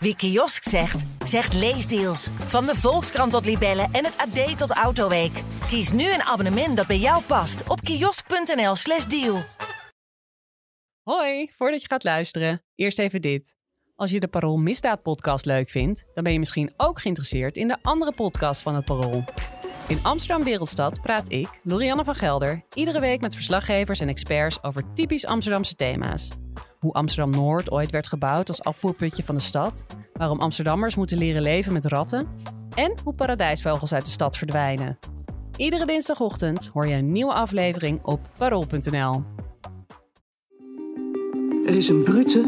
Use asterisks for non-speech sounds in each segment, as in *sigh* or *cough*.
Wie kiosk zegt, zegt leesdeals. Van de Volkskrant tot Libellen en het AD tot Autoweek. Kies nu een abonnement dat bij jou past op kiosk.nl/slash deal. Hoi, voordat je gaat luisteren, eerst even dit. Als je de Parool Misdaad podcast leuk vindt, dan ben je misschien ook geïnteresseerd in de andere podcast van het Parool. In Amsterdam Wereldstad praat ik, Lorianne van Gelder, iedere week met verslaggevers en experts over typisch Amsterdamse thema's. Hoe Amsterdam Noord ooit werd gebouwd als afvoerputje van de stad, waarom Amsterdammers moeten leren leven met ratten en hoe paradijsvogels uit de stad verdwijnen. Iedere dinsdagochtend hoor je een nieuwe aflevering op parool.nl. Er is een brute,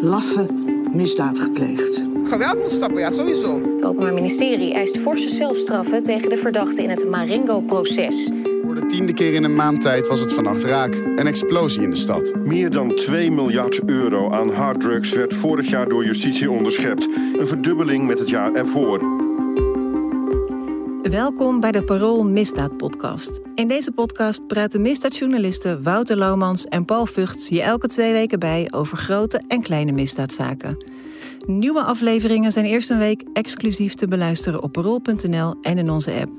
laffe misdaad gepleegd. Geweld moet stoppen, ja, sowieso. Het Openbaar Ministerie eist forse zelfstraffen tegen de verdachten in het Marengo-proces. Voor de tiende keer in een maand tijd was het vannacht raak. Een explosie in de stad. Meer dan 2 miljard euro aan harddrugs werd vorig jaar door justitie onderschept. Een verdubbeling met het jaar ervoor. Welkom bij de Parool Misdaad Podcast. In deze podcast praten misdaadjournalisten Wouter Lomans en Paul Vugts je elke twee weken bij over grote en kleine misdaadzaken. Nieuwe afleveringen zijn eerst een week exclusief te beluisteren op parool.nl en in onze app.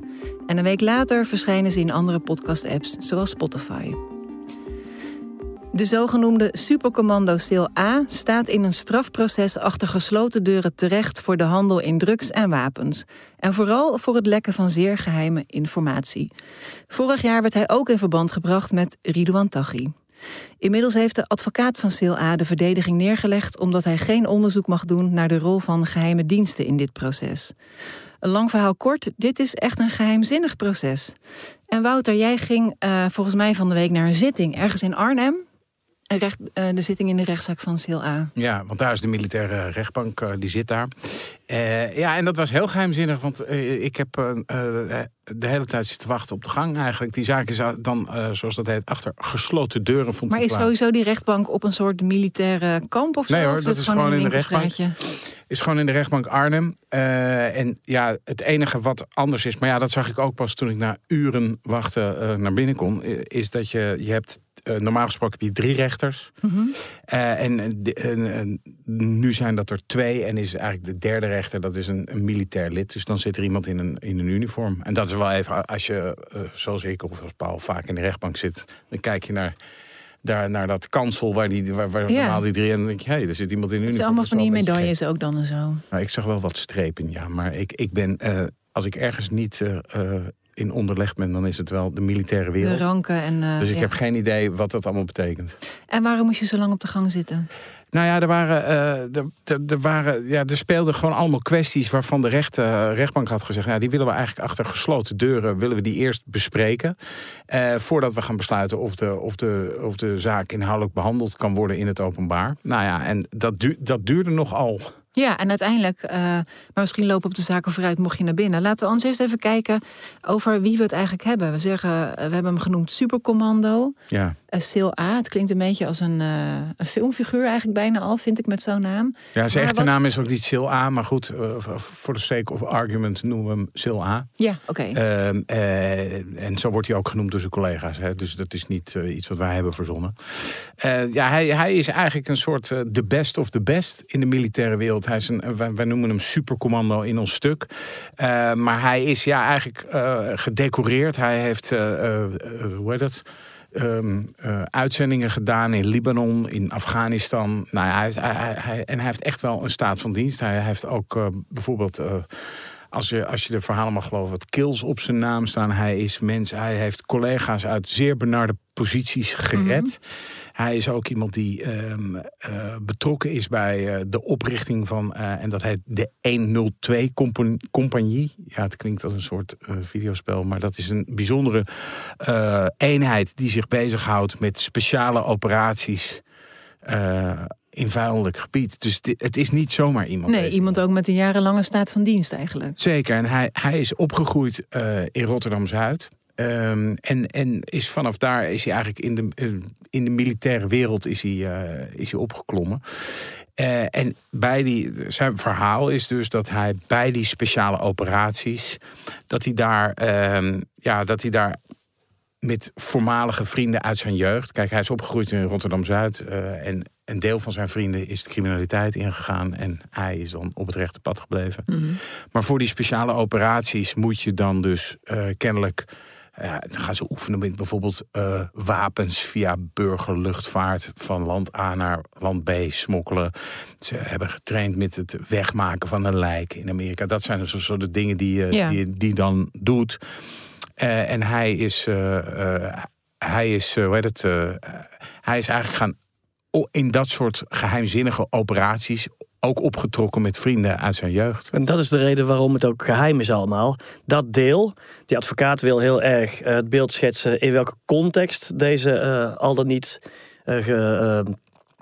En een week later verschijnen ze in andere podcast-apps zoals Spotify. De zogenoemde supercommando Stil A staat in een strafproces achter gesloten deuren terecht voor de handel in drugs en wapens. En vooral voor het lekken van zeer geheime informatie. Vorig jaar werd hij ook in verband gebracht met Ridouan Taghi. Inmiddels heeft de advocaat van Sil A de verdediging neergelegd omdat hij geen onderzoek mag doen naar de rol van geheime diensten in dit proces. Een lang verhaal kort, dit is echt een geheimzinnig proces. En Wouter, jij ging uh, volgens mij van de week naar een zitting ergens in Arnhem. Recht, uh, de zitting in de rechtszaak van Sil A. Ja, want daar is de militaire rechtbank, uh, die zit daar. Uh, ja, en dat was heel geheimzinnig, want ik heb de hele tijd zitten wachten op de gang eigenlijk. Die zaak is dan, zoals dat heet, achter gesloten deuren vond Maar is plaats. sowieso die rechtbank op een soort militaire kamp of zo? Nee hoor, of dat is gewoon in de rechtbank. Is gewoon in de rechtbank Arnhem. en ja, het enige wat anders is, maar ja, dat zag ik ook pas toen ik na uren wachten naar binnen kon, is dat je, je hebt uh, normaal gesproken heb je drie rechters. Mm -hmm. uh, en, uh, nu zijn dat er twee. En is eigenlijk de derde rechter, dat is een, een, militair lid. Dus dan zit er iemand in een, in een uniform. En dat is wel even, als je, zoals ik of als Paul, vaak in de rechtbank zit. Dan kijk je naar, daar, naar dat kansel waar, die, waar, waar Ja. die drie... En dan denk je, hé, hey, er zit iemand in een Het uniform. allemaal van die is medailles ook dan en zo. Nou, ik zag wel wat strepen, ja. Maar ik, ik ben, eh, als ik ergens niet... eh, eh, in onderlegd ben, dan is het wel de militaire wereld. De ranken en... Uh, dus ik ja. heb geen idee wat dat allemaal betekent. En waarom moest je zo lang op de gang zitten? Nou ja, er, waren, uh, er, er, er, waren, ja, er speelden gewoon allemaal kwesties waarvan de recht, uh, rechtbank had gezegd... Ja, die willen we eigenlijk achter gesloten deuren willen we die eerst bespreken... Uh, voordat we gaan besluiten of de, of, de, of de zaak inhoudelijk behandeld kan worden in het openbaar. Nou ja, en dat, du dat duurde nogal... Ja, en uiteindelijk, uh, maar misschien lopen op de zaken vooruit mocht je naar binnen. Laten we ons eerst even kijken over wie we het eigenlijk hebben. We zeggen, uh, we hebben hem genoemd Supercommando. Ja. Uh, Sil A. Het klinkt een beetje als een, een filmfiguur eigenlijk bijna al, vind ik met zo'n naam. Ja, zijn echte wat... naam is ook niet Sil A, maar goed, voor de sake of argument noemen we hem Sil A. Ja, oké. Okay. en zo wordt hij ook genoemd door zijn collega's. Hè? Dus dat is niet iets wat wij hebben verzonnen. ja, hij, hij is eigenlijk een soort de best of the best in de militaire wereld. Hij is een, wij, noemen hem supercommando in ons stuk. Uh, maar hij is ja eigenlijk uh, gedecoreerd. Hij heeft, uh, hoe heet het? Um, uitzendingen gedaan in Libanon, in Afghanistan. Nou hij, hij, en hij heeft echt wel een staat van dienst. Hij heeft ook bijvoorbeeld als je, als je de verhalen mag geloven, wat kills op zijn naam staan. Hij is mens, hij heeft collega's uit zeer benarde posities gered. -hmm. Hij is ook iemand die um, uh, betrokken is bij uh, de oprichting van, uh, en dat heet de 102 Compagnie. Ja, het klinkt als een soort videospel, maar dat is een bijzondere eenheid die zich bezighoudt met speciale operaties in vijandelijk gebied. Dus het is niet zomaar iemand. Nee, iemand ook met een jarenlange staat van dienst eigenlijk. Zeker, en hij, hij is opgegroeid in Rotterdam-Zuid. Um, en, en is vanaf daar is hij eigenlijk in de, in de militaire wereld is hij, uh, is hij opgeklommen. Uh, en bij die, zijn verhaal is dus dat hij bij die speciale operaties, dat hij daar, um, ja, dat hij daar met voormalige vrienden uit zijn jeugd. Kijk, hij is opgegroeid in Rotterdam Zuid uh, en een deel van zijn vrienden is de criminaliteit ingegaan en hij is dan op het rechte pad gebleven. Mhm. Maar voor die speciale operaties moet je dan dus eh, kennelijk. Ja, dan gaan ze oefenen met bijvoorbeeld eh, wapens via burgerluchtvaart van land A naar land B smokkelen. Ze hebben getraind met het wegmaken van een lijk in Amerika. Dat zijn dus zo de dingen die je Ja. die, die dan doet. Eh, en hij is, eh, eh, hij is, eh, hoe heet het? eh, hij is eigenlijk gaan in dat soort geheimzinnige operaties ook opgetrokken met vrienden uit zijn jeugd. En dat is de reden waarom het ook geheim is allemaal. Dat deel, die advocaat wil heel erg eh, het beeld schetsen in welke context deze eh, al dan niet eh,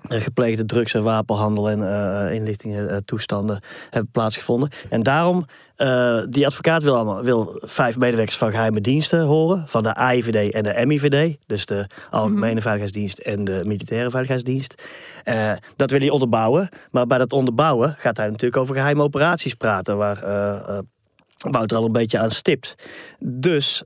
gepleegde drugs- en wapenhandel en inlichtingen toestanden hebben plaatsgevonden. En daarom, eh, die advocaat wil, allemaal, wil vijf medewerkers van geheime diensten horen, van de AIVD en de MIVD, dus de Algemene Veiligheidsdienst en de Militaire Veiligheidsdienst. Eh, dat wil hij onderbouwen, maar bij dat onderbouwen gaat hij natuurlijk over geheime operaties praten, waar eh, Wouter al een beetje aan stipt. Dus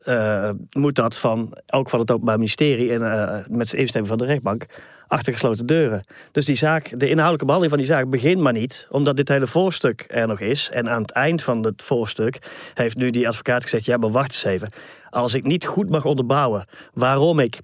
moet dat van, ook van het Openbaar Ministerie en met zijn instemming van de rechtbank achter gesloten deuren. Dus die zaak, de inhoudelijke behandeling van die zaak begint maar niet, omdat dit hele voorstuk er nog is. En aan het eind van het voorstuk heeft nu die advocaat gezegd: ja, maar wacht eens even. Als ik niet goed mag onderbouwen waarom ik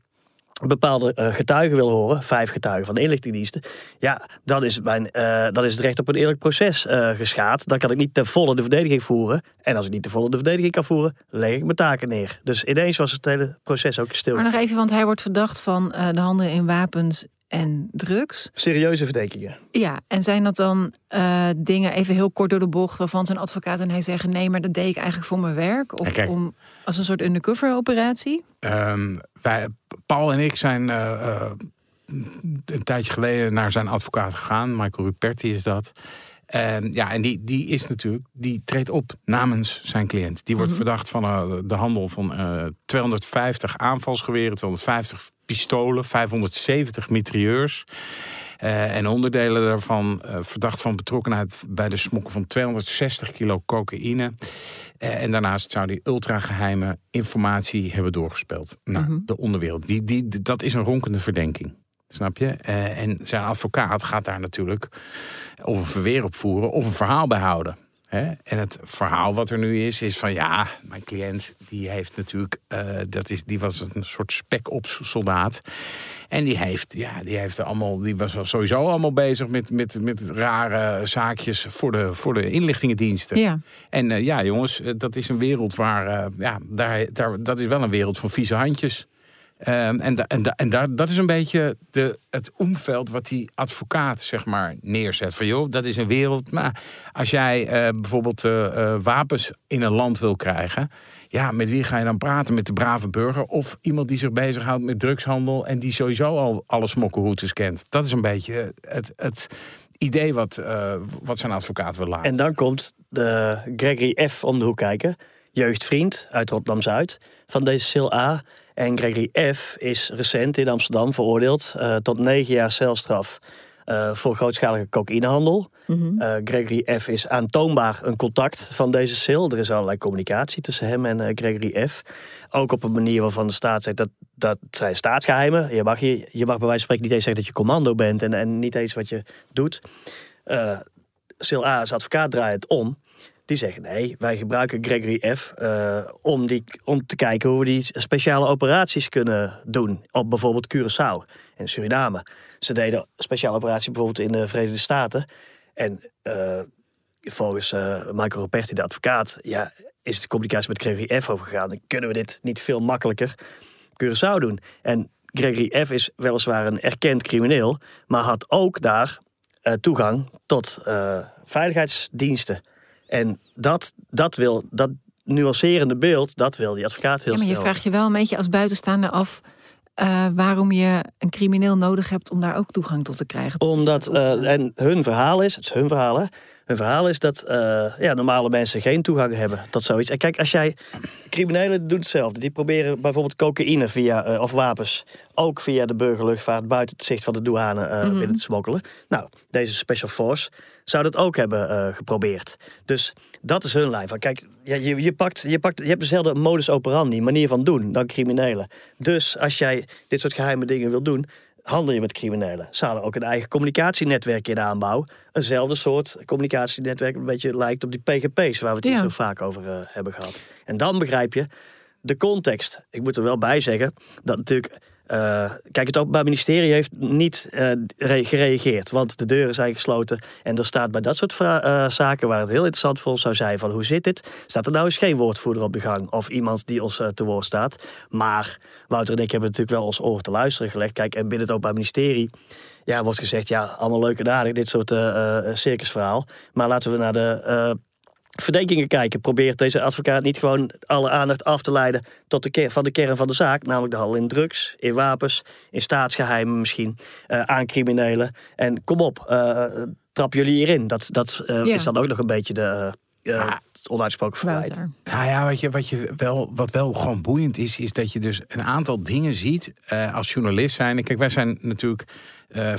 bepaalde eh, getuigen wil horen, vijf getuigen van de inlichtingendiensten, ja, dan is, mijn, eh, dan is het recht op een eerlijk proces eh, geschaad. Dan kan ik niet ten volle de verdediging voeren. En als ik niet ten volle de verdediging kan voeren, leg ik mijn taken neer. Dus ineens was het hele proces ook stil. Maar nog even, want hij wordt verdacht van eh, de handel in wapens en drugs. Serieuze verdenkingen. Ja, en zijn dat dan eh, dingen even heel kort door de bocht waarvan zijn advocaat en hij zeggen: nee, maar dat deed ik eigenlijk voor mijn werk of Ja, kijk. om als een soort undercover operatie? Ehm, wij, Paul en ik zijn eh, eh, een tijdje geleden naar zijn advocaat gegaan. Michael Ruperti is dat. En ja, en die, die is natuurlijk, die treedt op namens zijn cliënt. Die wordt verdacht van eh, de handel van eh 250 aanvalsgeweren, 250 pistolen, 570 mitrailleurs. Eh, en onderdelen daarvan eh, verdacht van betrokkenheid bij de smokkel van 260 kilo cocaïne. Eh, en daarnaast zou die ultrageheime informatie hebben doorgespeeld naar Mhm. de onderwereld. Die, die, dat is een ronkende verdenking. Snap je? En zijn advocaat gaat daar natuurlijk of een verweer op voeren of een verhaal bij houden. En het verhaal wat er nu is, is van ja, mijn cliënt die heeft natuurlijk, eh, dat is, die was een soort spek op soldaat. En die heeft, ja, die heeft allemaal, die was sowieso allemaal bezig met, met, met rare zaakjes voor de, voor de inlichtingendiensten. Ja. En eh, ja, jongens, eh, dat is een wereld waar, ja, daar, daar, dat is wel een wereld van vieze handjes. Ehm, en en, en dat is een beetje de, het omveld wat die advocaat zeg maar neerzet. Van joh, dat is een wereld. Maar als jij eh, bijvoorbeeld eh, eh, wapens in een land wil krijgen. Ja, met wie ga je dan praten? Met de brave burger? Of iemand die zich bezighoudt met drugshandel en die sowieso al alle smokkelroutes kent? Dat is een beetje het, het idee wat, wat zijn advocaat wil laten. En dan komt de Gregory F. om de hoek kijken. Jeugdvriend uit Rotterdam-Zuid van deze A. En Gregory F. is recent in Amsterdam veroordeeld eh, tot negen jaar celstraf eh, voor grootschalige cocaïnehandel. Eh, Gregory F. is aantoonbaar een contact van deze sil. Er is allerlei communicatie tussen hem en Gregory F. Ook op een manier waarvan de staat zegt dat dat zijn staatsgeheimen. Je mag, je, je mag bij wijze van spreken niet eens zeggen dat je commando bent en, en niet eens wat je doet. Sil A als advocaat draait het om. Die zeggen nee, wij gebruiken Gregory F. eh, om, die, om te kijken hoe we die speciale operaties kunnen doen. Op bijvoorbeeld Curaçao en Suriname. Ze deden speciale operatie bijvoorbeeld in de Verenigde Staten. En eh, volgens eh, Michael Roperti, de advocaat, ja, is de communicatie met Gregory F. overgegaan. Dan kunnen we dit niet veel makkelijker Curaçao doen. En Gregory F. is weliswaar een erkend crimineel, maar had ook daar toegang tot veiligheidsdiensten. En dat, dat wil, dat nuancerende beeld, dat wil die advocaat heel Ja, maar je vraagt je wel een beetje als buitenstaander af eh, waarom je een crimineel nodig hebt om daar ook toegang tot te krijgen. Omdat, eh, en hun verhaal is, het is hun verhaal hè, hun verhaal is dat eh, ja, normale mensen geen toegang hebben tot zoiets. En kijk, als jij, criminelen doen hetzelfde. Die proberen bijvoorbeeld cocaïne via, of wapens, ook via de burgerluchtvaart buiten het zicht van de douane Mhm. binnen te smokkelen. Nou, deze Special Force zou dat ook hebben eh, geprobeerd. Dus dat is hun lijn. Van, kijk, ja, je, je, pakt, je, pakt, je hebt dezelfde modus operandi, manier van doen, dan criminelen. Dus als jij dit soort geheime dingen wil doen, handel je met criminelen. Ze hadden ook een eigen communicatienetwerk in de aanbouw. Eenzelfde soort communicatienetwerk, een beetje lijkt op die PGP's waar we het hier Ja. zo vaak over eh, hebben gehad. En dan begrijp je de context. Ik moet er wel bij zeggen dat natuurlijk. Eh, kijk, het Openbaar Ministerie heeft niet eh, re- gereageerd, want de deuren zijn gesloten. En er staat bij dat soort eh, zaken waar het heel interessant voor ons zou zijn: van hoe zit dit? Staat er nou eens geen woordvoerder op de gang of iemand die ons te woord staat? Maar Wouter en ik hebben natuurlijk wel ons oor te luisteren gelegd. Kijk, en binnen het Openbaar Ministerie ja, wordt gezegd: ja, allemaal leuk en dit soort circusverhaal. Maar laten we naar de. Verdenkingen kijken. Probeert deze advocaat niet gewoon alle aandacht af te leiden tot de van de kern van de zaak, namelijk de handel in drugs, in wapens, in staatsgeheimen misschien, eh, aan criminelen. En kom op, eh, trap jullie hierin. Dat, dat eh, Ja. is dan ook nog een beetje de het onuitsproken verwijt. Nou ja, wat, je, wat, je wel, wat wel gewoon boeiend is, is dat je dus een aantal dingen ziet eh, als journalist zijn. Kijk, wij zijn natuurlijk eh,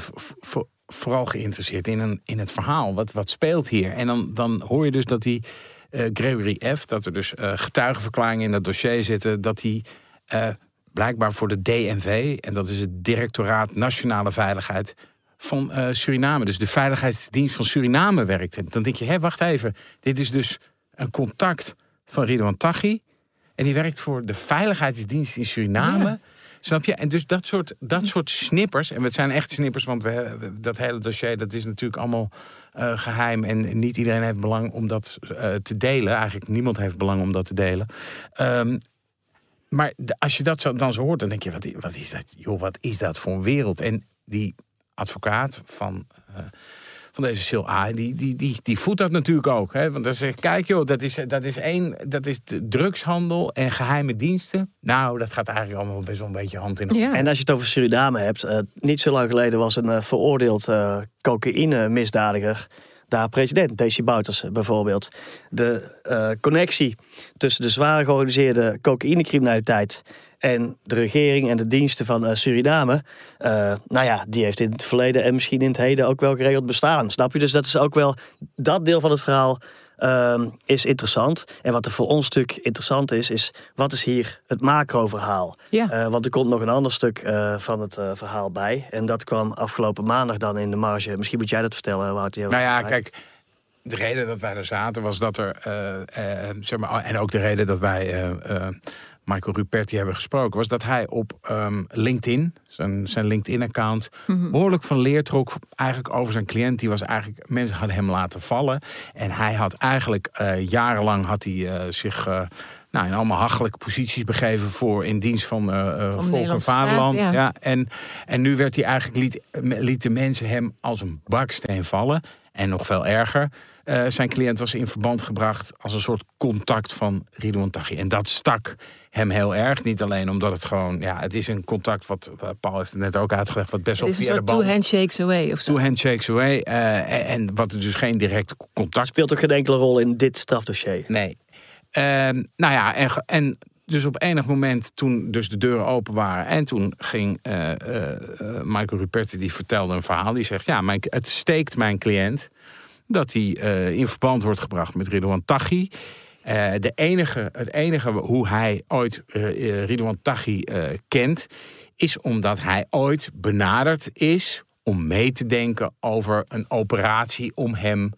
vooral geïnteresseerd in, een, in het verhaal. Wat, wat speelt hier? En dan, dan hoor je dus dat die eh, Gregory F., dat er dus eh, getuigenverklaringen in dat dossier zitten, dat hij eh, blijkbaar voor de DNV, en dat is het Directoraat Nationale Veiligheid van Suriname, dus de Veiligheidsdienst van Suriname werkte. Dan denk je, hé, wacht even, dit is dus een contact van Ridwan Taghi. En die werkt voor de Veiligheidsdienst in Suriname. Snap je? En dus dat soort, dat soort snippers, en het zijn echt snippers, want we, dat hele dossier dat is natuurlijk allemaal eh, geheim. En niet iedereen heeft belang om dat eh, te delen. Eigenlijk niemand heeft belang om dat te delen. Ehm, maar de- als je dat zo, dan zo hoort, dan denk je, wat, wat is dat? Joh, wat is dat voor een wereld? En die advocaat van, eh, van deze Sil A, die, die, die, die voedt dat natuurlijk ook. Hè? Want dan zegt, kijk joh, dat is, dat is één, dat is de drugshandel en geheime diensten. Nou, dat gaat eigenlijk allemaal best wel een beetje hand in hand. Ja. En als je het over Suriname hebt, eh, niet zo lang geleden was een eh, veroordeeld eh cocaïne-misdadiger daar president, Desi Bouters bijvoorbeeld. De eh, connectie tussen de zwaar georganiseerde cocaïnecriminaliteit en de regering en de diensten van eh, Suriname, eh, nou ja, die heeft in het verleden en misschien in het heden ook wel geregeld bestaan. Snap je? Dus dat is ook wel dat deel van het verhaal. ehm, is interessant. En wat er voor ons natuurlijk interessant is, is wat is hier het macro-verhaal? Ja. Eh, want er komt nog een ander stuk eh, van het eh, verhaal bij. En dat kwam afgelopen maandag dan in de marge. Misschien moet jij dat vertellen, Wouter. Nou ja, kijk, de reden dat wij er zaten was dat er, eh, eh, zeg maar, en ook de reden dat wij eh, eh, Michael Ruperti hebben gesproken, was dat hij op ehm, LinkedIn, zijn, zijn LinkedIn-account, behoorlijk van leer trok eigenlijk over zijn cliënt. Die was eigenlijk, mensen hadden hem laten vallen. En hij had eigenlijk eh, jarenlang had hij eh, zich. eh, nou, in allemaal hachelijke posities begeven voor in dienst van eh, volk en staat, vaderland. ja. ja. en, en nu werd hij eigenlijk liet, lieten mensen hem als een baksteen vallen. En nog veel erger. Eh, zijn cliënt was in verband gebracht als een soort contact van Ridwan Taghi. En dat stak hem heel erg. Niet alleen omdat het gewoon, ja, het is een contact wat, wat Paul heeft het net ook uitgelegd, wat best wel is via de band. two handshakes away of zo. Two handshakes away. eh, en, en wat er dus geen direct contact Speelt ook geen enkele rol in dit strafdossier. Nee. Ehm, nou ja, en, en dus op enig moment toen dus de deuren open waren... en toen ging eh, eh, eh, Michael Ruperti, die vertelde een verhaal. Die zegt, ja, mijn, het steekt mijn cliënt... dat hij eh, in verband wordt gebracht met Ridwan Taghi... Eh, de enige, het enige hoe hij ooit eh eh, Ridwan Taghi kent... is omdat hij ooit benaderd is om mee te denken over een operatie om hem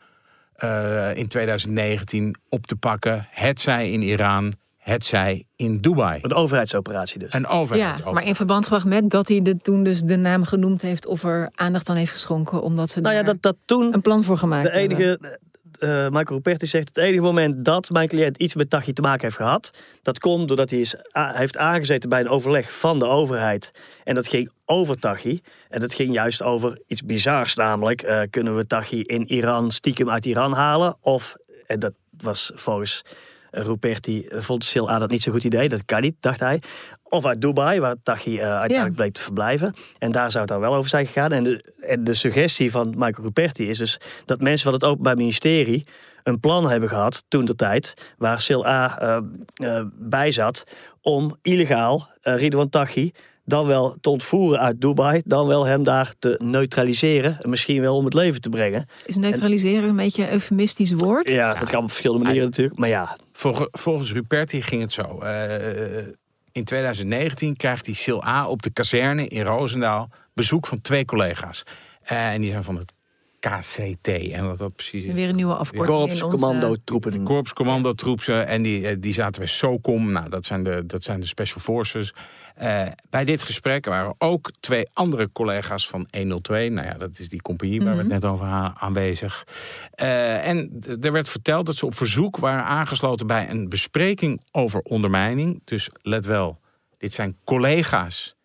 in 2019 op te pakken. Het zij in Iran, het zij in Dubai. Een overheidsoperatie dus. Een Ja, overheid. maar in verband gebracht met dat hij de, toen dus de naam genoemd heeft of er aandacht aan heeft geschonken, omdat ze Nou ja, dat, dat toen een plan voor gemaakt de hebben. enige... eh Michael Ruperti zegt het enige moment dat mijn cliënt iets met Taghi te maken heeft gehad, dat komt doordat hij is, a- heeft aangezeten bij een overleg van de overheid. En dat ging over Taghi. En dat ging juist over iets bizars, namelijk eh, kunnen we Taghi in Iran stiekem uit Iran halen? Of, en dat was volgens Ruperti, vond Sil A dat niet zo'n goed idee, dat kan niet, dacht hij. Of uit Dubai, waar Taghi eh, uiteindelijk Ja. bleek te verblijven. En daar zou het dan wel over zijn gegaan. En de, en de suggestie van Michael Ruperti is dus dat mensen van het Openbaar Ministerie een plan hebben gehad toen de tijd, waar Sil A eh, eh, bij zat, om illegaal eh Ridwan Taghi dan wel te ontvoeren uit Dubai, dan wel hem daar te neutraliseren en misschien wel om het leven te brengen. Is neutraliseren een beetje een eufemistisch woord? Ja, dat kan op verschillende manieren natuurlijk, maar ja. Volgens, Ruperti ging het zo. Eh, in 2019 krijgt die Sil A op de kazerne in Roosendaal bezoek van twee collega's. Eh, en die zijn van het KCT. En wat dat precies is. Weer een nieuwe afkorting Korps, in onze... commando, troepen. Korps Commando Troops. eh, En die, eh, die zaten bij SOCOM. Nou, dat zijn de, dat zijn de Special Forces. Eh, bij dit gesprek waren ook twee andere collega's van 102. Nou ja, dat is die compagnie waar we het net over aanwezig. Eh, en er werd verteld dat ze op verzoek waren aangesloten bij een bespreking over ondermijning. Dus let wel, dit zijn collega's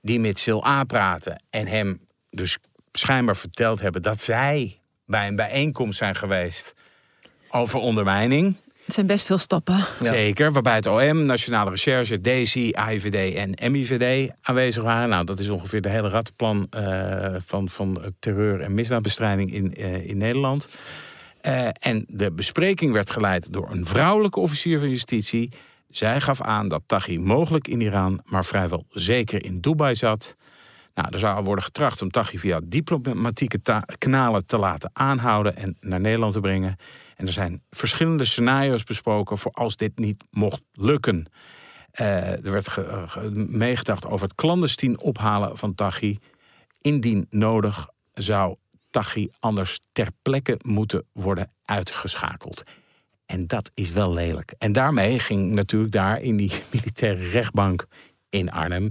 die met Sil A praten en hem dus schijnbaar verteld hebben dat zij bij een bijeenkomst zijn geweest over ondermijning. Het zijn best veel stappen. Zeker, waarbij het OM, Nationale Recherche, DSI, AIVD en MIVD aanwezig waren. Nou, dat is ongeveer de hele rattenplan eh, van, van terreur- en misdaadbestrijding in, eh, in Nederland. Eh, en de bespreking werd geleid door een vrouwelijke officier van justitie. Zij gaf aan dat Taghi mogelijk in Iran, maar vrijwel zeker in Dubai zat. Nou, er zou worden getracht om Taghi via diplomatieke kanalen te laten aanhouden en naar Nederland te brengen. En er zijn verschillende scenario's besproken voor als dit niet mocht lukken. Eh, er werd ge- ge- meegedacht over het clandestien ophalen van Taghi. Indien nodig zou Taghi anders ter plekke moeten worden uitgeschakeld. En dat is wel lelijk. En daarmee ging natuurlijk daar in die *laughs* militaire rechtbank in Arnhem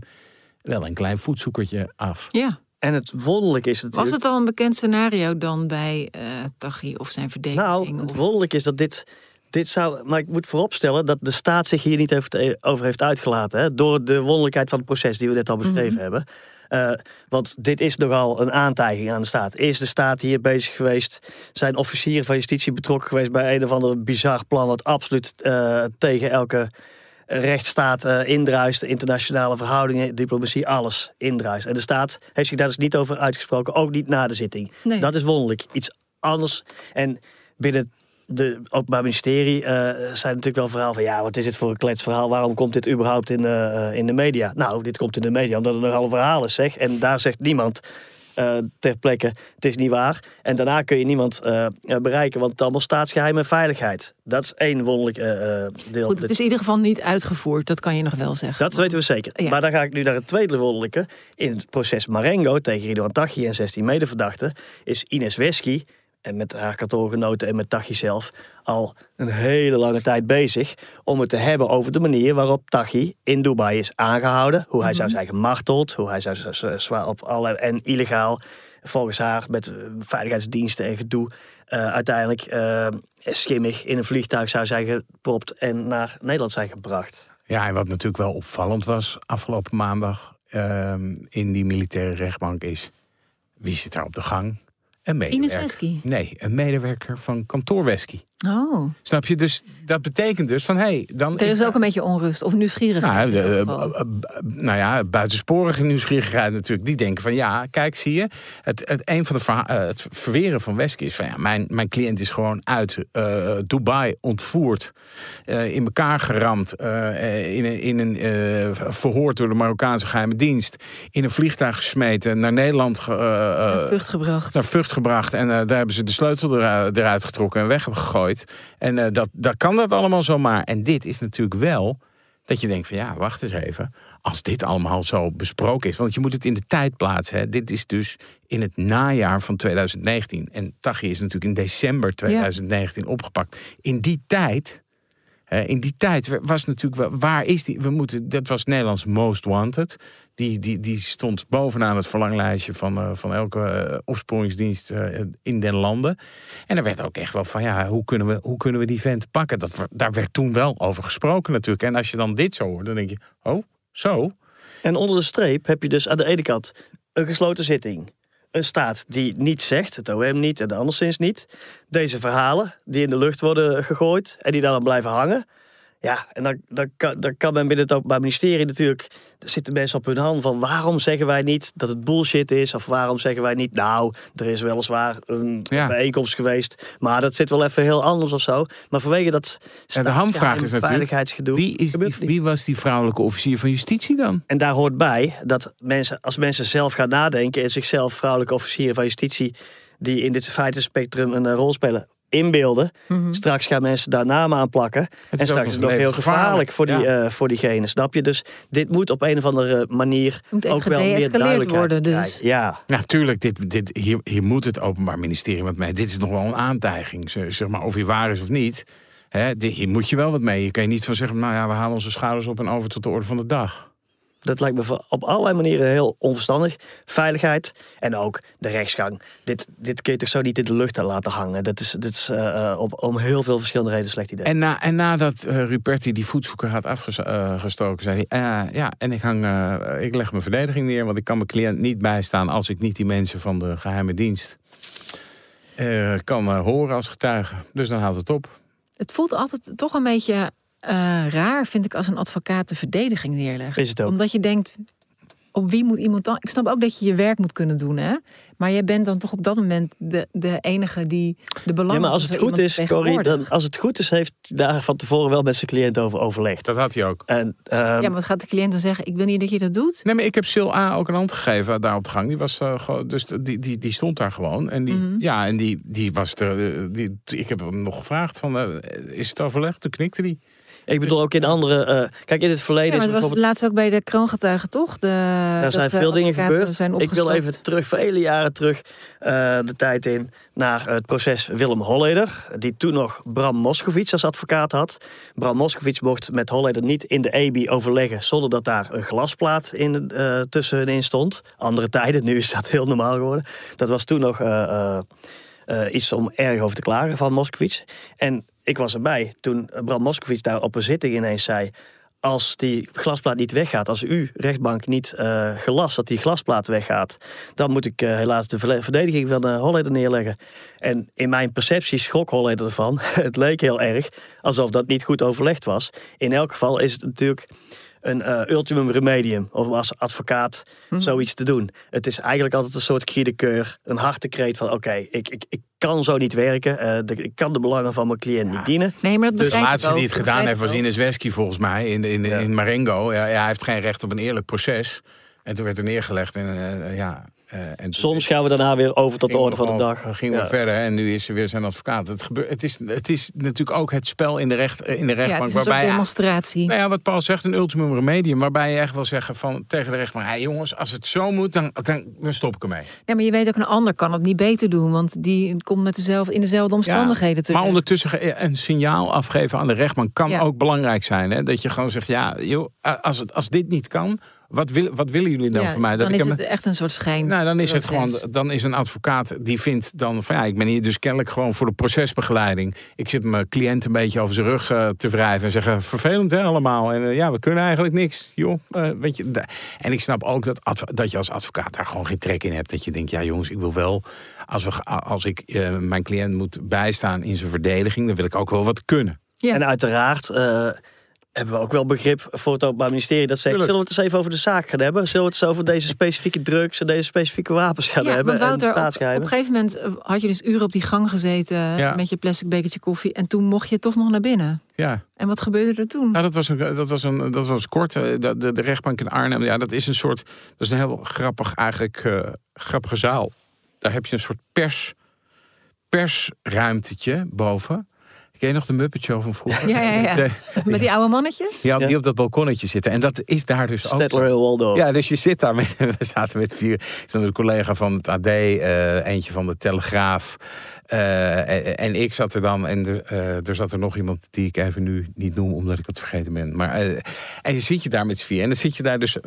wel een klein voetzoekertje af. Ja. En het wonderlijke is natuurlijk... Was het al een bekend scenario dan bij eh Taghi of zijn verdediging? Nou, het Of- wonderlijke is dat dit, dit zou... Maar ik moet vooropstellen dat de staat zich hier niet heeft, over heeft uitgelaten. Hè, door de wonderlijkheid van het proces die we net al beschreven hebben. Eh, want dit is nogal een aantijging aan de staat. Is de staat hier bezig geweest? Zijn officieren van justitie betrokken geweest bij een of ander bizar plan... wat absoluut eh, tegen elke rechtsstaat eh indruist, internationale verhoudingen, diplomatie, alles indruist. En de staat heeft zich daar dus niet over uitgesproken, ook niet na de zitting. Nee. Dat is wonderlijk. Iets anders. En binnen de Openbaar Ministerie eh, zijn natuurlijk wel verhaal van... ja, wat is dit voor een kletsverhaal? Waarom komt dit überhaupt in, eh, in de media? Nou, dit komt in de media omdat het nogal een verhaal is, zeg. En daar zegt niemand eh, ter plekke, het is niet waar. En daarna kun je niemand eh, eh, bereiken, want het allemaal staatsgeheim en veiligheid. Dat is één wonderlijk deel. Goed, het is in ieder geval niet uitgevoerd, dat kan je nog wel zeggen. Dat weten we zeker. Ja. Maar dan ga ik nu naar het tweede wonderlijke. In het proces Marengo tegen Ridouan Taghi en 16 medeverdachten... is Ines Wesky, en met haar kantoorgenoten en met Taghi zelf... al een hele lange tijd bezig om het te hebben over de manier... waarop Taghi in Dubai is aangehouden. Hoe hij zou zijn gemarteld, hoe hij zou zwaar op allerlei... en illegaal, volgens haar, met eh, veiligheidsdiensten en gedoe... eh, uiteindelijk eh, schimmig in een vliegtuig zou zijn gepropt... en naar Nederland zijn gebracht. Ja, en wat natuurlijk wel opvallend was afgelopen maandag ehm, in die militaire rechtbank is... wie zit daar op de gang? Een medewerker. Wesky? Nee, een medewerker van kantoor Wesky. Oh, Snap je? Dus dat betekent dus van, hé, hey, dan er is ook een beetje onrust of nieuwsgierigheid. Nou, de, eh, eh, eh, nou ja, buitensporige nieuwsgierigheid natuurlijk. Die denken van ja, kijk, zie je. Het, het, een van de verha- het verweren van Wesky is van ja, mijn, mijn cliënt is gewoon uit Dubai ontvoerd. in elkaar geramd. eh, in een, in een verhoord door de Marokkaanse geheime dienst. In een vliegtuig gesmeten. Naar Nederland ge- Naar Vught gebracht. naar Vught gebracht. En daar hebben ze de sleutel eruit, eruit getrokken en weggegooid. En eh, dat, dat kan dat allemaal zomaar. En dit is natuurlijk wel dat je denkt van ja, wacht eens even. Als dit allemaal zo besproken is. Want je moet het in de tijd plaatsen. Hè. Dit is dus in het najaar van 2019. En Taghi is natuurlijk in december 2019 opgepakt. In die tijd... in die tijd was natuurlijk waar is die? We moeten, dat was Nederlands Most Wanted. Die, die, die stond bovenaan het verlanglijstje van, eh, van elke eh, opsporingsdienst eh, in den landen. En er werd ook echt wel van, ja, hoe kunnen we, hoe kunnen we die vent pakken? Dat, daar werd toen wel over gesproken natuurlijk. En als je dan dit zo hoort, dan denk je, oh, zo? En onder de streep heb je dus aan de ene kant een gesloten zitting. Een staat die niets zegt, het OM niet en anderszins niet. Deze verhalen die in de lucht worden gegooid en die dan blijven hangen. Ja, en dan, dan, kan, dan kan men binnen het Openbaar Ministerie natuurlijk... Er zitten mensen op hun hand van waarom zeggen wij niet dat het bullshit is? Of waarom zeggen wij niet, nou, er is weliswaar een Ja. bijeenkomst geweest... maar dat zit wel even heel anders of zo. Maar vanwege dat En de hamvraag is veiligheidsgedoe... wie, is die, wie was die vrouwelijke officier van justitie dan? En daar hoort bij dat mensen, als mensen zelf gaan nadenken en zichzelf vrouwelijke officieren van justitie die in dit feitenspectrum een eh, rol spelen, inbeelden. Straks gaan mensen daar namen aan plakken. Mhm. en straks is het nog heel gevaarlijk voor, die, ja. eh, voor diegene, snap je? Dus dit moet op een of andere manier moet ook wel meer duidelijkheid worden, dus. Ja, Ja, tuurlijk, dit, dit, hier, hier moet het Openbaar Ministerie wat mee. Dit is nog wel een aantijging, zeg maar, of hij waar is of niet. Hè, dit- hier moet je wel wat mee. Je kan je niet van zeggen, nou ja, we halen onze schouders op en over tot de orde van de dag. Dat lijkt me op allerlei manieren heel onverstandig. Veiligheid en ook de rechtsgang. Dit, dit kun je toch zo niet in de lucht laten hangen. Dat is, dit is eh, eh, op, om heel veel verschillende redenen slecht idee. En, na, en nadat eh, Ruperti die voetzoeker had afgestoken, zei hij... ja, en ik, hang, ik leg mijn verdediging neer, want ik kan mijn cliënt niet bijstaan... als ik niet die mensen van de geheime dienst eh, kan horen als getuige. Dus dan houdt het op. Het voelt altijd toch een beetje eh, raar, vind ik, als een advocaat de verdediging neerlegt. Is het ook. Omdat je denkt, op wie moet iemand dan... Ik snap ook dat je je werk moet kunnen doen, hè? Maar jij bent dan toch op dat moment de, de enige die de belangen Ja, maar als het goed is, Corrie, dan, als het goed is, heeft hij daar van tevoren wel met zijn cliënt over overlegd. Dat had hij ook. En, ehm, Ja, maar wat gaat de cliënt dan zeggen? Ik wil niet dat je dat doet. Nee, maar ik heb Sil A ook een hand gegeven daar op de gang. Die, was, eh, gewoon- dus die, die, die stond daar gewoon. En die, Mhm. ja, en die, die was er. eh, Die, ik heb hem nog gevraagd: van, is het overlegd? Toen knikte hij. Ik bedoel ook in andere... eh, kijk, in het verleden Ja, maar is het was bijvoorbeeld... laatst ook bij de kroongetuigen, toch? De, Er zijn veel dingen gebeurd. Ik wil even terug, vele jaren terug, eh, de tijd in naar het proces Willem Holleder. Die toen nog Bram Moskowitz als advocaat had. Bram Moskowitz mocht met Holleder niet in de EBI overleggen zonder dat daar een glasplaat in, eh tussenin stond. Andere tijden, nu is dat heel normaal geworden. Dat was toen nog eh, eh, eh, iets om erg over te klagen van Moskowitz. En ik was erbij toen Bram Moskowitz daar op een zitting ineens zei als die glasplaat niet weggaat, als u rechtbank niet eh, gelast dat die glasplaat weggaat, dan moet ik eh, helaas de verde- verdediging van uh, Holleder neerleggen. En in mijn perceptie schrok Holleder ervan. *laughs* het leek heel erg alsof dat niet goed overlegd was. In elk geval is het natuurlijk een eh, ultimum remedium om als advocaat zoiets te doen. Het is eigenlijk altijd een soort cri de coeur, een hartekreet van oké, ik, ik, ik kan zo niet werken, eh, de- ik kan de belangen van mijn cliënt niet dienen. Nee, maar dat Dus de laatste ook, die het gedaan begrijp heeft was. Ines Wesky volgens mij in, in, Ja. in Marengo. Ja, ja, hij heeft geen recht op een eerlijk proces. En toen werd er neergelegd. En, eh, ja, en toen- Soms gaan we daarna weer over tot de orde van de dag. Gingen we Ja. verder en nu is er weer zijn advocaat. Het, gebeurt, het, is, het is natuurlijk ook het spel in de, recht, in de Ja, het rechtbank. is ook waarbij, demonstratie. nou ja, wat Paul zegt, een ultimum remedium. Waarbij je echt wil zeggen van, tegen de rechtbank... Hey jongens, als het zo moet, dan, dan, dan stop ik ermee. Ja, maar je weet ook, een ander kan het niet beter doen. Want die komt met dezelfde, in dezelfde omstandigheden Ja, terecht. maar ondertussen ge- een signaal afgeven aan de rechtbank kan Ja. ook belangrijk zijn. Hè? Dat je gewoon zegt, ja, joh, als, het, als dit niet kan, wat, wil, wat willen jullie dan Ja, van mij? Dat dan ik is hem- het echt een soort schijn. Nou, dan is het gewoon, dan is een advocaat die vindt dan van ja, ik ben hier dus kennelijk gewoon voor de procesbegeleiding. Ik zit mijn cliënt een beetje over zijn rug eh, te wrijven en zeggen vervelend hè allemaal. En eh, ja, we kunnen eigenlijk niks, joh. Eh, weet je, en ik snap ook dat, dat je als advocaat daar gewoon geen trek in hebt. Dat je denkt, ja jongens, ik wil wel, als, we, als ik eh, mijn cliënt moet bijstaan in zijn verdediging, dan wil ik ook wel wat kunnen. Ja. En uiteraard eh, hebben we ook wel begrip voor het Openbaar Ministerie dat zegt... Tuurlijk. zullen we het eens even over de zaak gaan hebben? Zullen we het eens over deze specifieke drugs en deze specifieke wapens gaan Ja, hebben? Wouter, en op, op een gegeven moment eh, had je dus uren op die gang gezeten Ja. met je plastic bekertje koffie. En toen mocht je toch nog naar binnen. Ja. En wat gebeurde er toen? Nou, dat was, een, dat was, een, dat was kort. eh, De, de, de rechtbank in Arnhem, ja, dat is een soort. Dat is een heel grappig, eigenlijk eh, grappige zaal. Daar heb je een soort pers, persruimtetje boven. Ken je nog de Muppet Show van vroeger? Ja, ja, ja. *laughs* De- Met die oude mannetjes? ja, die Ja. op dat balkonnetje zitten. En dat is daar dus ook. Stedtler Hill Waldo. Ja, dus je zit daar met, *laughs* we zaten met vier. Ik zat met een collega van het AD, eh, eentje van de Telegraaf. Eh, en, en ik zat er dan, en er, eh, er zat er nog iemand die ik even nu niet noem, omdat ik het vergeten ben. Maar, eh, en je zit je daar met z'n vier. En dan zit je daar dus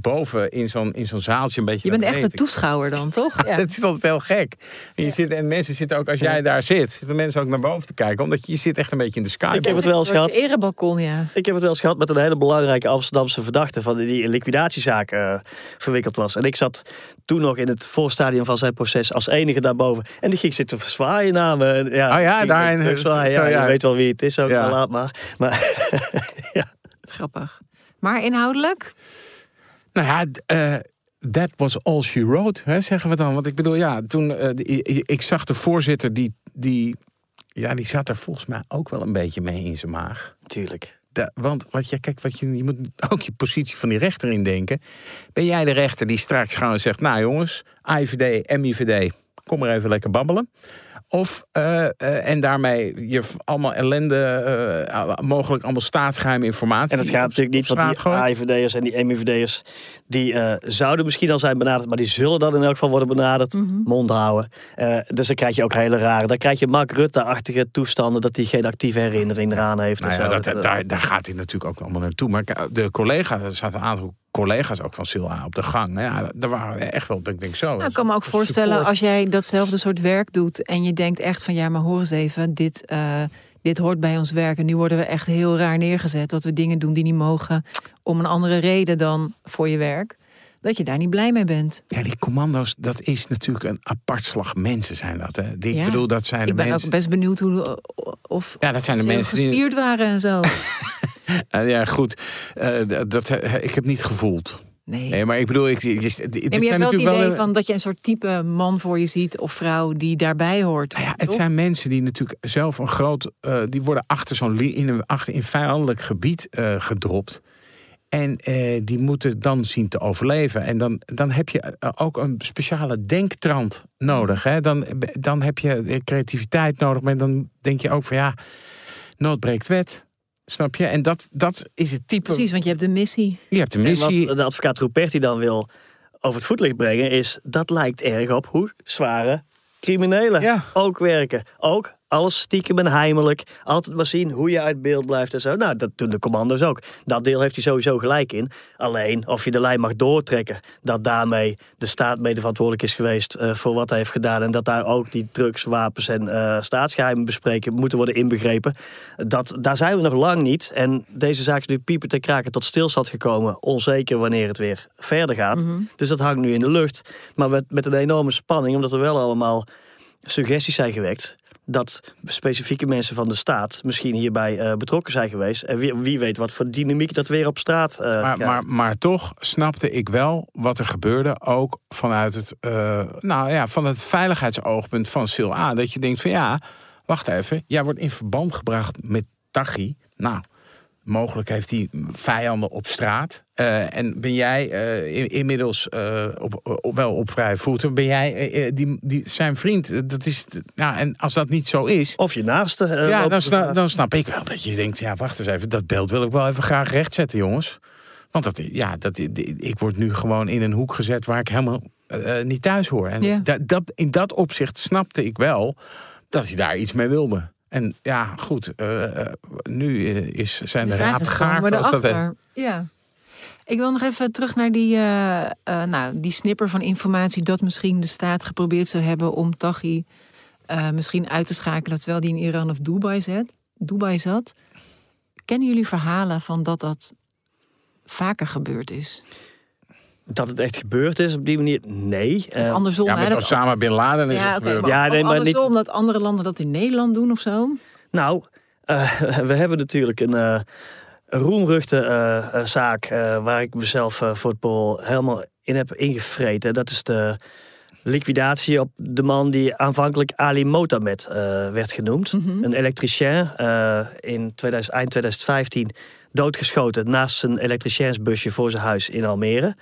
boven in zo'n, in zo'n zaaltje een beetje. Je bent echt een toeschouwer dan, toch? *laughs* Ja. Het is altijd heel gek. En, je zit, en mensen zitten ook, als jij daar zit, zitten mensen ook naar boven te kijken. Omdat je, je zit echt een beetje in de sky. Ik heb het wel eens gehad. erebalkon, ja. Ik heb het wel eens gehad met een hele belangrijke Amsterdamse verdachte... van die in liquidatiezaak verwikkeld was. En ik zat toen nog in het voorstadium van zijn proces als enige daarboven. En die ging zitten zwaaien naar me. Ja, Oh ja, daar in- zwaaien. Ja, ja. je weet wel wie het is ook, Ja. maar laat maar. Maar *laughs* Grappig. Maar inhoudelijk? Nou ja, eh, that was all she wrote, hè, zeggen we dan. Want ik bedoel, ja, toen eh, die- ik zag de voorzitter die, die, ja, die zat er volgens mij ook wel een beetje mee in zijn maag. tuurlijk. Want wat je, kijk, wat je, je moet ook je positie van die rechter indenken. Ben jij de rechter die straks gewoon zegt, nou jongens, AIVD, MIVD, kom maar even lekker babbelen. Of, eh, eh, en daarmee je allemaal ellende, eh, mogelijk allemaal staatsgeheime informatie. En het gaat natuurlijk niet, want die. AIVD'ers en die MIVD'ers... die eh, zouden misschien al zijn benaderd... maar die zullen dan in elk geval worden benaderd. Mond houden. Eh, dus dan krijg je ook hele rare... dan krijg je Mark Rutte-achtige toestanden... dat hij geen actieve herinnering eraan heeft. en Nou ja, zo. dat, Dat, daar, daar gaat hij natuurlijk ook allemaal naartoe. Maar de collega's, er zaten een aantal collega's ook van Silla op de gang. Ja, daar waren we echt wel, ik denk zo. Nou, ik kan me ook voorstellen support. als jij datzelfde soort werk doet en je denkt echt van ja, maar hoor eens even, dit, eh, dit hoort bij ons werk en nu worden we echt heel raar neergezet dat we dingen doen die niet mogen om een andere reden dan voor je werk, dat je daar niet blij mee bent. Ja, die commando's, dat is natuurlijk een apart slag mensen zijn dat. Hè. Die, Ja. Ik bedoel, dat zijn de Ik ben mensen... ook best benieuwd hoe of Ja, dat zijn de mensen die... gespierd waren en zo. *laughs* Ja, goed. Eh, dat, ik heb niet gevoeld. Nee. Nee, maar ik bedoel, ik, dit Nee, maar je hebt wel het idee wel... van dat je een soort type man voor je ziet of vrouw die daarbij hoort. Nou ja, het zijn mensen die natuurlijk zelf een groot... eh, die worden achter zo'n in een achter in vijandelijk gebied eh, gedropt. En eh, die moeten dan zien te overleven. En dan, dan heb je ook een speciale denktrand nodig. Hè? Dan, dan heb je creativiteit nodig. Maar dan denk je ook van ja, nood breekt wet. Snap je? En dat, dat is het type... Precies, want je hebt een missie. Je hebt En missie. wat de advocaat Ruperti dan wil over het voetlicht brengen... is dat lijkt erg op hoe zware criminelen Ja. ook werken. Ook alles stiekem en heimelijk. Altijd maar zien hoe je uit beeld blijft en zo. Nou, dat doen de commando's ook. Dat deel heeft hij sowieso gelijk in. Alleen of je de lijn mag doortrekken... dat daarmee de staat mede verantwoordelijk is geweest... eh, voor wat hij heeft gedaan. En dat daar ook die drugs, wapens en eh, staatsgeheimen bespreken... moeten worden inbegrepen. Dat, daar zijn we nog lang niet. En deze zaak is nu piepen te kraken tot stilstand gekomen. Onzeker wanneer het weer verder gaat. Dus dat hangt nu in de lucht. Maar met, met een enorme spanning, omdat er wel allemaal suggesties zijn gewekt dat specifieke mensen van de staat misschien hierbij eh, betrokken zijn geweest. En wie, wie weet wat voor dynamiek dat weer op straat eh Maar, maar, maar toch snapte ik wel wat er gebeurde. Ook vanuit het, eh, nou ja, van het veiligheidsoogpunt van Sil A. Dat je denkt van ja, wacht even. Jij wordt in verband gebracht met Tachi. Nou, mogelijk heeft hij vijanden op straat. Eh, en ben jij eh, in- inmiddels eh, op, op, wel op vrije voeten. Ben jij die, die, zijn vriend? Dat is, nou, en als dat niet zo is... Of je naaste. eh, Ja, dan, sna- dan snap ik wel dat je denkt, ja, wacht eens even, dat beeld wil ik wel even graag rechtzetten, jongens. Want dat, ja, dat, ik word nu gewoon in een hoek gezet waar ik helemaal eh, niet thuis hoor. En Ja. dat, dat, in dat opzicht snapte ik wel dat hij daar iets mee wilde. En ja, goed, eh, eh, nu eh, is, zijn de, we zoals dat? Ja. Ik wil nog even terug naar die, eh, nou, die snipper van informatie... dat misschien de staat geprobeerd zou hebben om Taghi misschien uit te schakelen... terwijl die in Iran of Dubai zat. Dubai zat. Kennen jullie verhalen van dat dat vaker gebeurd is? Dat het echt gebeurd is op die manier, nee. Of Eh, andersom, Ja, hè, met dat- Bin Laden is ja, het gebeurd. maar, Ja, nee, maar niet- andersom dat andere landen dat in Nederland doen of zo? Nou, eh, *laughs* we hebben natuurlijk een, eh een roemruchte zaak eh, waar ik mezelf voor het parool helemaal in heb ingevreten. Dat is de liquidatie op de man die aanvankelijk Ali Motamed eh, werd genoemd. Een elektricien eh, in 2000, eind 2015 doodgeschoten naast zijn elektriciënsbusje voor zijn huis in Almere.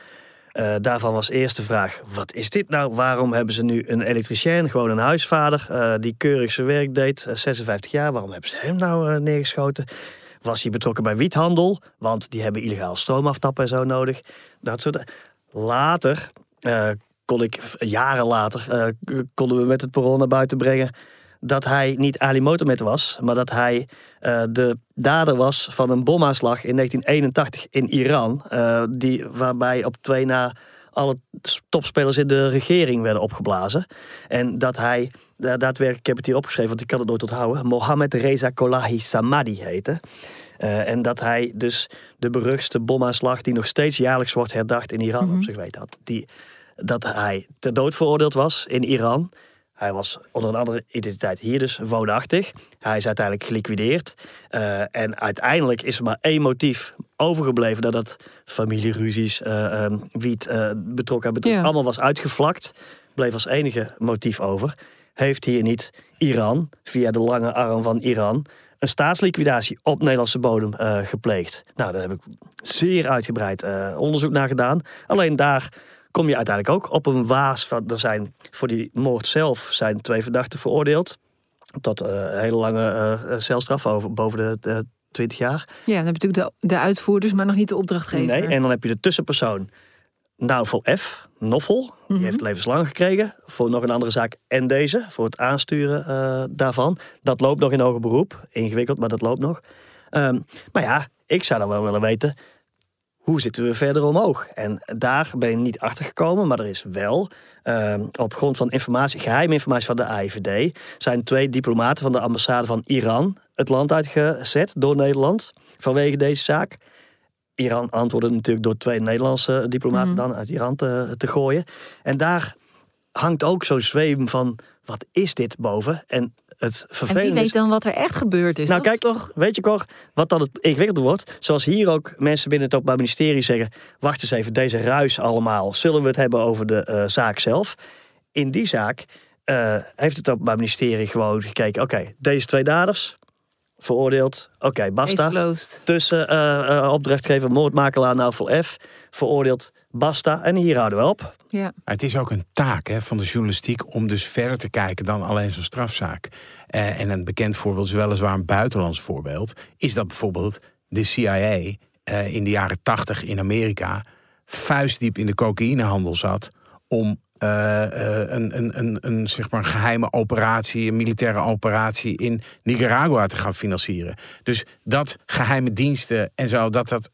Eh, daarvan was eerst de vraag: wat is dit nou? Waarom hebben ze nu een elektricien, gewoon een huisvader, eh, die keurig zijn werk deed, eh, 56 jaar? Waarom hebben ze hem nou eh, neergeschoten? Was hij betrokken bij wiethandel? Want die hebben illegaal stroomaftappen en zo nodig. Dat soort. Later eh, kon ik, jaren later, eh, konden we met het parool naar buiten brengen dat hij niet Ali Motamed was, maar dat hij eh, de dader was van een bomaanslag in 1981 in Iran, eh, die, waarbij op twee na alle topspelers in de regering werden opgeblazen. En dat hij, da- daadwerkelijk, ik heb het hier opgeschreven, want ik kan het nooit onthouden, Mohammed Reza Kolahi Samadi heette. Eh, en dat hij dus de beruchtste bomaanslag, die nog steeds jaarlijks wordt herdacht in Iran, op zich weet had. Die, dat hij ter dood veroordeeld was in Iran. Hij was onder een andere identiteit hier dus woonachtig. Hij is uiteindelijk geliquideerd. Eh, en uiteindelijk is er maar één motief overgebleven... dat het familieruzies, eh ehm, wiet, eh betrokken betrokken, Ja. allemaal was uitgevlakt. Bleef als enige motief over. Heeft hier niet Iran, via de lange arm van Iran... een staatsliquidatie op Nederlandse bodem gepleegd. Nou, daar heb ik zeer uitgebreid onderzoek naar gedaan. Alleen daar kom je uiteindelijk ook op een waas van. Er zijn voor die moord zelf zijn twee verdachten veroordeeld. Tot uh, een hele lange uh, celstraf over boven de, de 20 jaar. Ja, dan heb je natuurlijk de, de uitvoerders, maar nog niet de opdrachtgever. Nee, en dan heb je de tussenpersoon. Nauvel F, Noffel, die heeft levenslang gekregen voor nog een andere zaak en deze, voor het aansturen uh, daarvan. Dat loopt nog in hoger beroep, ingewikkeld, maar dat loopt nog. Um, maar ja, ik zou dan wel willen weten, hoe zitten we verder omhoog? En daar ben je niet achter gekomen, maar er is wel uh, op grond van informatie, geheime informatie van de AIVD, zijn twee diplomaten van de ambassade van Iran het land uitgezet door Nederland vanwege deze zaak. Iran antwoordde natuurlijk door twee Nederlandse diplomaten mm -hmm. dan uit Iran te, te gooien. En daar hangt ook zo'n zweem van wat is dit boven? En het vervelende En wie weet dan wat er echt gebeurd is. Nou, kijk, toch... weet je Cor, wat dan het ingewikkelder wordt? Zoals hier ook mensen binnen het Openbaar Ministerie zeggen... wacht eens even, deze ruis allemaal, zullen we het hebben over de uh, zaak zelf? In die zaak uh, heeft het Openbaar Ministerie gewoon gekeken... oké, deze twee daders, veroordeeld, oké, okay, basta. Tussen uh, opdrachtgever, moordmakelaar, Nauvel F, veroordeeld, basta. En hier houden we op. Ja. Het is ook een taak hè, van de journalistiek om dus verder te kijken dan alleen zo'n strafzaak. Uh, en een bekend voorbeeld, is weliswaar een buitenlands voorbeeld, is dat bijvoorbeeld de CIA uh, in de jaren tachtig in Amerika vuistdiep in de cocaïnehandel zat om een, een, een, een, zeg maar geheime operatie, een militaire operatie in Nicaragua te gaan financieren. Dus dat geheime diensten en zo, dat dat.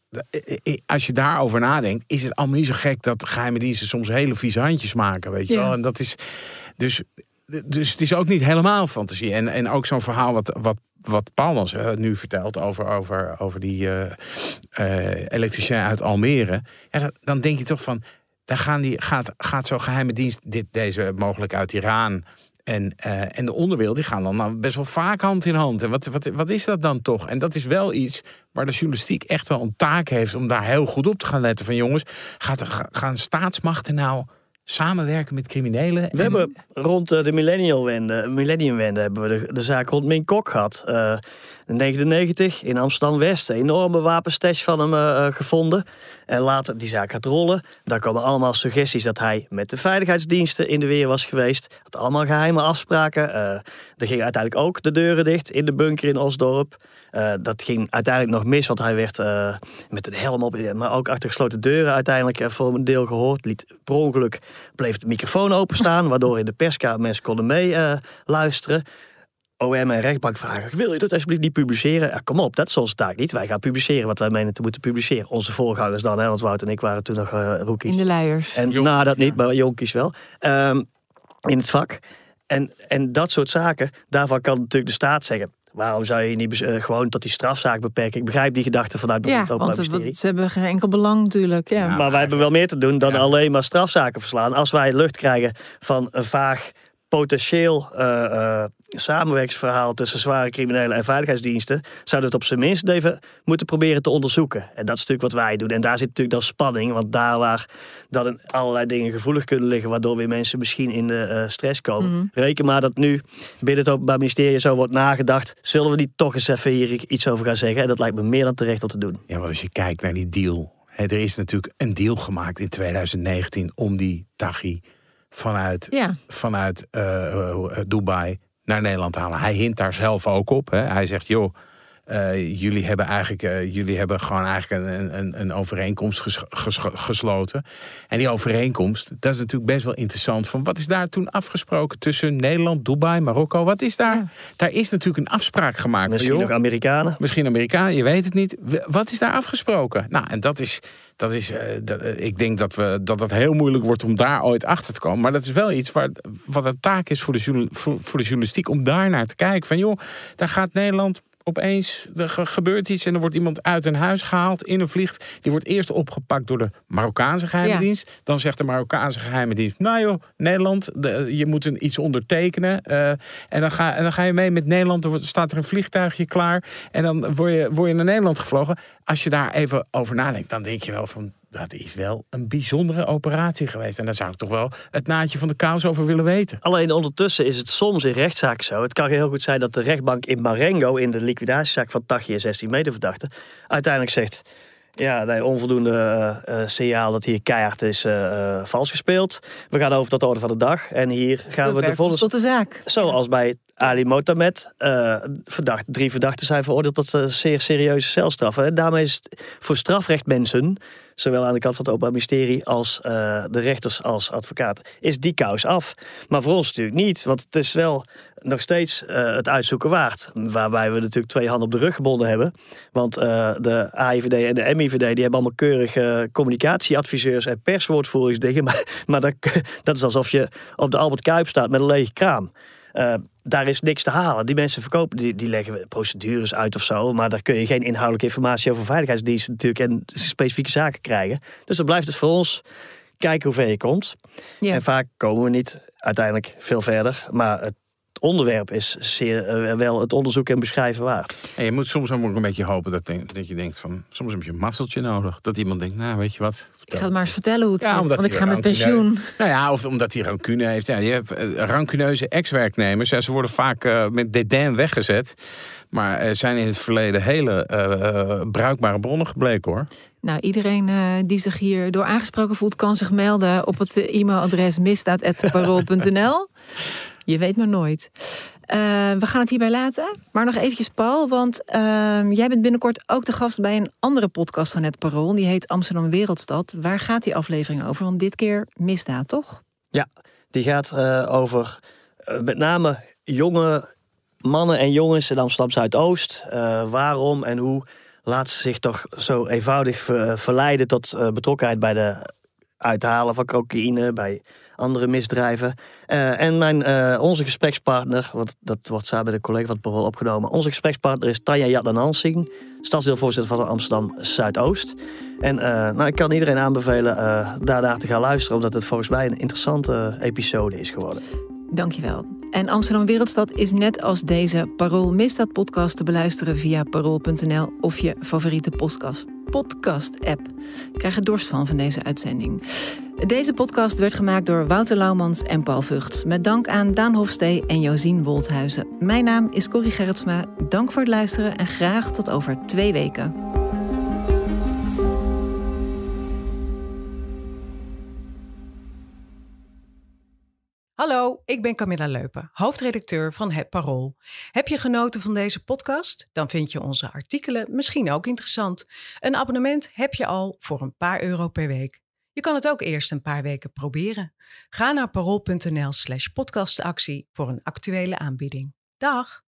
Als je daarover nadenkt, is het allemaal niet zo gek dat geheime diensten soms hele vieze handjes maken, weet je ja. wel. En dat is. Dus, dus het is ook niet helemaal fantasie. En, en ook zo'n verhaal wat, wat wat Paul ons nu vertelt over, over, over die uh, uh, elektricien uit Almere. Ja, dan denk je toch van. Daar gaan die, gaat, gaat zo'n geheime dienst, dit, deze mogelijk uit Iran. En, uh, en de onderwereld, die gaan dan nou best wel vaak hand in hand. En wat, wat, wat is dat dan toch? En dat is wel iets waar de journalistiek echt wel een taak heeft om daar heel goed op te gaan letten. Van jongens, gaat, gaan staatsmachten nou samenwerken met criminelen. We en... hebben rond de millenniumwende, millenniumwende hebben we de, de zaak rond Min Kok gehad. Uh, 99 in Amsterdam-West. Een enorme wapenstash van hem uh, gevonden. En later, die zaak gaat rollen. Daar komen allemaal suggesties dat hij met de veiligheidsdiensten in de weer was geweest. Had allemaal geheime afspraken. Uh, er gingen uiteindelijk ook de deuren dicht in de bunker in Osdorp. Dat ging uiteindelijk nog mis, want hij werd met een helm op, maar ook achter gesloten deuren uiteindelijk voor een deel gehoord. Liet, per ongeluk bleef de microfoon openstaan, *laughs* waardoor in de perskamer mensen konden meeluisteren. OM en rechtbank vragen: wil je dat alsjeblieft niet publiceren? Ja, kom op, dat is onze taak niet. Wij gaan publiceren wat wij menen te moeten publiceren. Onze voorgangers dan, hè, want Wout en ik waren toen nog uh, rookies. In de luiers. En nou, dat niet, maar jonkies wel. Um, in het vak. En, en dat soort zaken, daarvan kan natuurlijk de staat zeggen. Waarom zou je niet uh, gewoon tot die strafzaak beperken? Ik begrijp die gedachte vanuit ja, het want ze, ze hebben geen enkel belang natuurlijk. Ja. ja maar wij hebben wel meer te doen dan ja. alleen maar strafzaken verslaan. Als wij lucht krijgen van een vaag potentieel uh, samenwerkingsverhaal tussen zware criminelen en veiligheidsdiensten, zouden we het op zijn minst even moeten proberen te onderzoeken. En dat is natuurlijk wat wij doen. En daar zit natuurlijk dan spanning, want daar waar dan allerlei dingen gevoelig kunnen liggen, waardoor weer mensen misschien in de uh, stress komen. Mhm. Mm-hmm. Reken maar dat nu binnen het Openbaar Ministerie zo wordt nagedacht, zullen we niet toch eens even hier iets over gaan zeggen? En dat lijkt me meer dan terecht om te doen. Ja, maar als je kijkt naar die deal, hè, er is natuurlijk een deal gemaakt in 2019 om die Taghi vanuit, ja. vanuit uh, Dubai naar Nederland halen. Hij hint daar zelf ook op. Hè. Hij zegt, joh, uh, jullie hebben eigenlijk, uh, jullie hebben gewoon eigenlijk een, een, een overeenkomst ges, ges, gesloten. En die overeenkomst, dat is natuurlijk best wel interessant. Van wat is daar toen afgesproken tussen Nederland, Dubai, Marokko? Wat is daar? Ja. Daar is natuurlijk een afspraak gemaakt. Misschien joh, nog Amerikanen. Misschien Amerikanen, je weet het niet. Wat is daar afgesproken? Nou, en dat is. Dat is, uh, dat, uh, ik denk dat, we, dat het heel moeilijk wordt om daar ooit achter te komen. Maar dat is wel iets waar, wat een taak is voor de, voor, voor de journalistiek om daar naar te kijken. Van joh, daar gaat Nederland opeens er gebeurt iets en er wordt iemand uit een huis gehaald in een vliegt. Die wordt eerst opgepakt door de Marokkaanse geheime ja. dienst. Dan zegt de Marokkaanse geheime dienst: Nou joh, Nederland, de, je moet een, iets ondertekenen. Uh, en, dan ga, en dan ga je mee met Nederland. Er staat er een vliegtuigje klaar. En dan word je, word je naar Nederland gevlogen. Als je daar even over nadenkt, dan denk je wel van dat is wel een bijzondere operatie geweest. En daar zou ik toch wel het naadje van de kous over willen weten. Alleen ondertussen is het soms in rechtszaken zo. Het kan heel goed zijn dat de rechtbank in Marengo... in de liquidatiezaak van Tachie en 16 medeverdachten... uiteindelijk zegt... Ja, nee, onvoldoende uh, signaal dat hier keihard is uh, vals gespeeld. We gaan over tot de orde van de dag. En hier gaan we, we de volle... tot de zaak. Zoals bij Ali Motamed. Uh, verdacht, drie verdachten zijn veroordeeld tot zeer serieuze celstraffen. En daarmee is het voor strafrechtmensen, zowel aan de kant van het Openbaar Ministerie als de rechters als advocaat, is die kous af. Maar voor ons natuurlijk niet, want het is wel nog steeds uh, het uitzoeken waard. Waarbij we natuurlijk twee handen op de rug gebonden hebben. Want uh, de AIVD en de MIVD die hebben allemaal keurige communicatieadviseurs en perswoordvoeringsdingen. *laughs* Maar, maar dat, *laughs* dat is alsof je op de Albert Kuip staat met een lege kraam. Uh, daar is niks te halen. Die mensen verkopen, die, die leggen procedures uit of zo. Maar daar kun je geen inhoudelijke informatie over veiligheidsdiensten natuurlijk en specifieke zaken krijgen. Dus dan blijft het voor ons kijken hoe ver je komt. Ja. En vaak komen we niet uiteindelijk veel verder. Maar het onderwerp is zeer, uh, wel het onderzoek en beschrijven waard. En je moet soms ook een beetje hopen dat, dat je denkt van... soms heb je een mazzeltje nodig. Dat iemand denkt, nou weet je wat... Ik ga het maar eens vertellen hoe het ja, zit, want ik ga met pensioen. Nou ja, of omdat hij rancune heeft. Ja, je hebt uh, rancuneuze ex-werknemers. Ja, ze worden vaak uh, met dédain weggezet. Maar zijn in het verleden hele bruikbare bronnen gebleken hoor. Nou, iedereen uh, die zich hier door aangesproken voelt, kan zich melden op het e-mailadres misdaad.parool.nl. Je weet maar nooit. Uh, we gaan het hierbij laten. Maar nog eventjes, Paul, want uh, jij bent binnenkort ook de gast bij een andere podcast van het Parool. Die heet Amsterdam Wereldstad. Waar gaat die aflevering over? Want dit keer misdaad, toch? Ja, die gaat uh, over met name jonge mannen en jongens in Amsterdam Zuidoost. waarom en hoe laten ze zich toch zo eenvoudig ver, verleiden tot betrokkenheid bij de uithalen van cocaïne, bij andere misdrijven. Uh, en mijn, uh, onze gesprekspartner, want dat wordt samen met een collega van het Parool opgenomen. Onze gesprekspartner is Tanja Jadanansing, stadsdeelvoorzitter van Amsterdam Zuidoost. En uh, nou, ik kan iedereen aanbevelen daarnaar te gaan luisteren, omdat het volgens mij een interessante episode is geworden. Dankjewel. En Amsterdam Wereldstad is net als deze Parool Misdaad podcast te beluisteren via parool.nl of je favoriete podcast, podcast app. Krijg er dorst van van deze uitzending. Deze podcast werd gemaakt door Wouter Laumans en Paul Vught. Met dank aan Daan Hofstee en Josien Wolthuizen. Mijn naam is Corrie Gerritsma. Dank voor het luisteren en graag tot over twee weken. Hallo, ik ben Camilla Leupen, hoofdredacteur van Het Parool. Heb je genoten van deze podcast? Dan vind je onze artikelen misschien ook interessant. Een abonnement heb je al voor een paar euro per week. Je kan het ook eerst een paar weken proberen. Ga naar parool.nl slash podcastactie voor een actuele aanbieding. Dag!